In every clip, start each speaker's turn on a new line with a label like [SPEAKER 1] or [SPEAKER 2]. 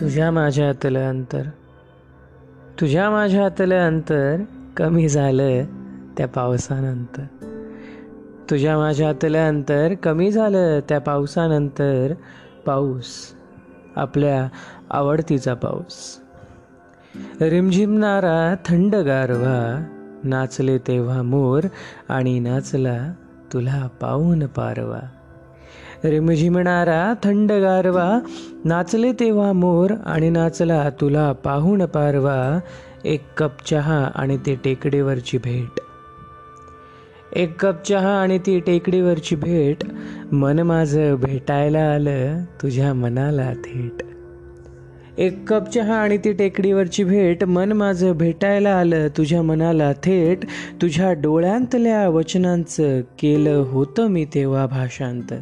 [SPEAKER 1] तुझ्या माझ्यातलं अंतर. तुझ्या माझ्यातलं अंतर कमी झालं त्या पावसानंतर. तुझ्या माझ्यातलं अंतर कमी झालं त्या पावसानंतर पाऊस. आपल्या आवडतीचा पाऊस. रिमझिमणारा थंड गारवा नाचले तेव्हा मोर आणि नाचला तुला पाहून पारवा. रिमझिमणारा थंड गारवा नाचले तेव्हा मोर आणि नाचला तुला पाहून पारवा एक कप चहा आणि ती टेकडीवरची भेट. एक कप चहा आणि ती टेकडीवरची भेट मन माझं भेटायला आलं तुझ्या मनाला थेट. एक कप चहा आणि ती टेकडीवरची भेट मन माझं भेटायला आलं तुझ्या मनाला थेट. तुझ्या डोळ्यांतल्या वचनांचं केलं होतं मी तेव्हा भाषांतर.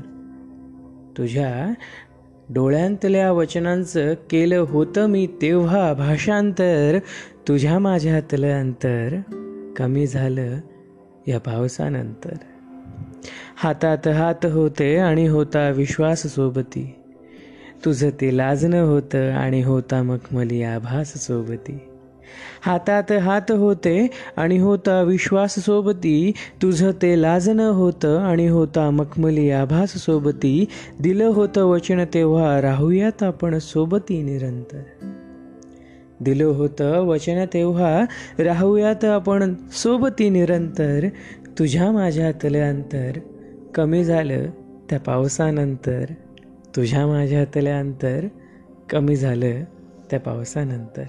[SPEAKER 1] तुझ्या डोळ्यांतल्या वचनांचं केलं होतं मी तेव्हा भाषांतर. तुझ्या माझ्यातलं अंतर कमी झालं या पावसानंतर. हातात हात होते आणि होता विश्वास सोबती. तुझं ते लाजणं होतं आणि होता मखमली आभास सोबती. हातात हात होते आणि होता विश्वास सोबती तुझं ते लाजणं होतं आणि होता मखमली आभास सोबती दिलं होतं वचन तेव्हा राहूयात आपण सोबती निरंतर. दिलं होतं वचन तेव्हा राहूयात आपण सोबती निरंतर. तुझ्या माझ्यातलं अंतर कमी झालं त्या पावसानंतर. तुझ्या माझ्यातलं अंतर कमी झालं त्या पावसानंतर.